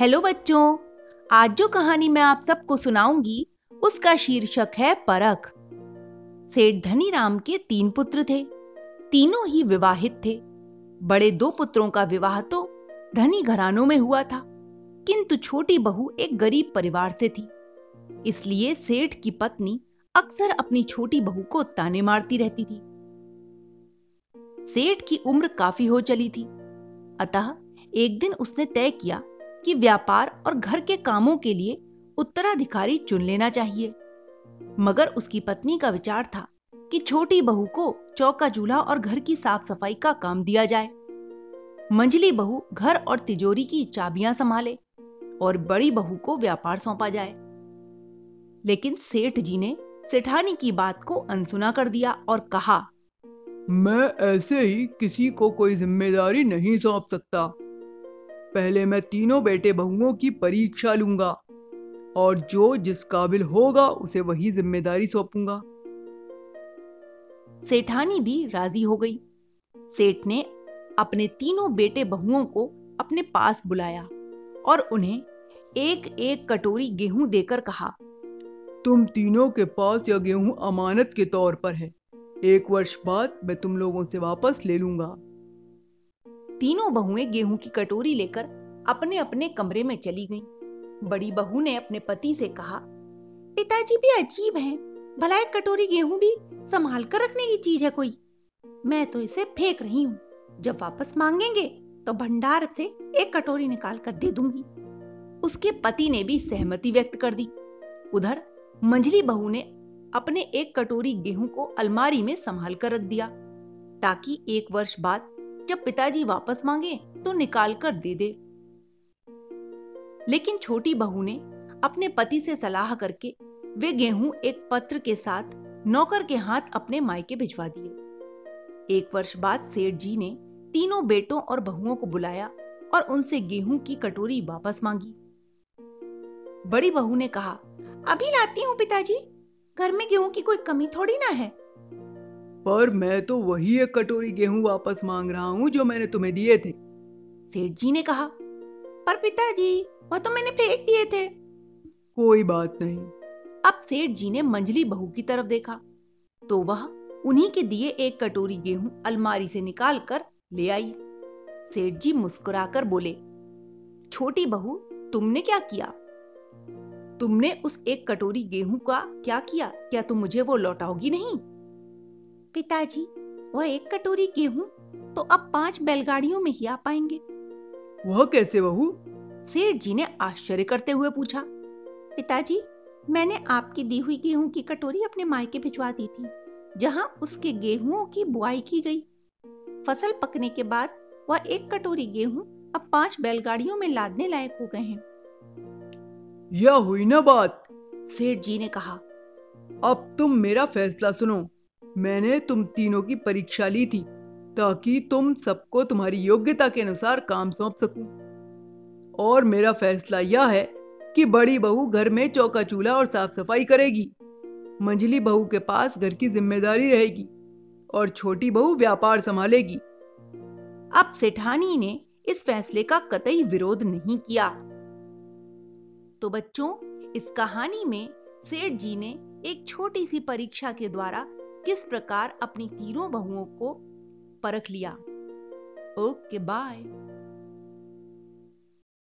Hello बच्चों, आज जो कहानी मैं आप सबको सुनाऊँगी, उसका शीर्षक है परख। सेठ धनी राम के तीन पुत्र थे। तीनों ही विवाहित थे। बड़े दो पुत्रों का विवाह तो धनी घरानों में हुआ था, किंतु छोटी बहू एक गरीब परिवार से थी। इसलिए सेठ की पत्नी अक्सर अपनी छोटी बहू को ताने मारती रहती थी। सेठ की उम्र काफ़ी हो चली थी। अतः एक दिन उसने तय किया कि व्यापार और घर के कामों के लिए उत्तराधिकारी चुन लेना चाहिए। मगर उसकी पत्नी का विचार था कि छोटी बहू को चौका चूल्हा और घर की साफ़ सफ़ाई का काम दिया जाए। मंझली बहू घर और तिजोरी की चाबियाँ संभाले और बड़ी बहू को व्यापार सौंपा जाए। लेकिन सेठ जी ने सेठानी की बात को अनसुना कर दिया और कहा, मैं ऐसे ही किसी को कोई ज़िम्मेदारी नहीं सौंप सकता। पहले मैं तीनों बेटे बहुओं की परीक्षा लूँगा और जो जिस काबिल होगा उसे वही ज़िम्मेदारी सौंपूँगा। सेठानी भी राज़ी हो गई। सेठ ने अपने तीनों बेटे बहुओं को अपने पास बुलाया और उन्हें एक एक कटोरी गेहूँ देकर कहा तुम तीनों के पास यह गेहूँ अमानत के तौर पर है। एक वर्ष बाद मैं तुम लोगों से वापस ले लूँगा। तीनों बहुएँ गेहूँ की कटोरी लेकर अपने अपने कमरे में चली गईं। बड़ी बहू ने अपने पति से कहा, पिताजी भी अजीब हैं। भला एक कटोरी गेहूँ भी संभाल कर रखने की चीज़ है कोई? मैं तो इसे फेंक रही हूँ। जब वापस मांगेंगे तो भंडार से एक कटोरी निकाल कर दे दूँगी। उसके पति ने भी सहमति व्यक्त कर दी। उधर मंझली बहू ने अपने एक कटोरी गेहूँ को अलमारी में संभाल कर रख दिया, ताकि एक वर्ष बाद जब पिताजी वापस मांगे तो निकाल कर दे दे। लेकिन छोटी बहू ने अपने पति से सलाह करके वे गेहूँ एक पत्र के साथ नौकर के हाथ अपने मायके भिजवा दिए। एक वर्ष बाद सेठ जी ने तीनों बेटों और बहुओं को बुलाया और उनसे गेहूँ की कटोरी वापस मांगी। बड़ी बहू ने कहा, अभी लाती हूँ पिताजी। घर में गेहूँ की कोई कमी थोड़ी ना है। पर मैं तो वही एक कटोरी गेहूँ वापस मांग रहा हूँ जो मैंने तुम्हें दिए थे। सेठ जी ने कहा पर पिताजी वह तो मैंने फेंक दिए थे। कोई बात नहीं। अब सेठ जी ने मंजली बहू की तरफ़ देखा तो वह उन्हीं के दिए एक कटोरी गेहूँ अलमारी से निकाल कर ले आई। सेठ जी मुस्कुराकर बोले छोटी बहू तुमने क्या किया? तुमने उस एक कटोरी गेहूँ का क्या किया? क्या तुम मुझे वो लौटाओगी नहीं? पिताजी वह एक कटोरी गेहूँ तो अब पाँच बैलगाड़ियों में ही आ पाएँगे। वह कैसे बहू? सेठ जी ने आश्चर्य करते हुए पूछा पिताजी मैंने आपकी दी हुई गेहूँ की कटोरी अपने मायके भिजवा दी थी जहाँ उसके गेहूँ की बुआई की गई। फ़सल पकने के बाद वह एक कटोरी गेहूँ अब पाँच बैलगाड़ियों में लादने लायक हो गए हैं। यह हुई ना बात। सेठ जी ने कहा अब तुम मेरा फैसला सुनो। मैंने तुम तीनों की परीक्षा ली थी, ताकि तुम सबको तुम्हारी योग्यता के अनुसार काम सौंप सकूँ। और मेरा फैसला यह है कि बड़ी बहू घर में चौका चूल्हा और साफ़ सफ़ाई करेगी। मंझली बहू के पास घर की ज़िम्मेदारी रहेगी और छोटी बहू व्यापार संभालेगी। अब सेठानी ने इस फैसले का कतई विरोध नहीं किया। तो बच्चों, इस कहानी में सेठ जी ने एक छोटी सी परीक्षा के द्वारा किस प्रकार अपनी तीनों बहुओं को परख लिया? Okay bye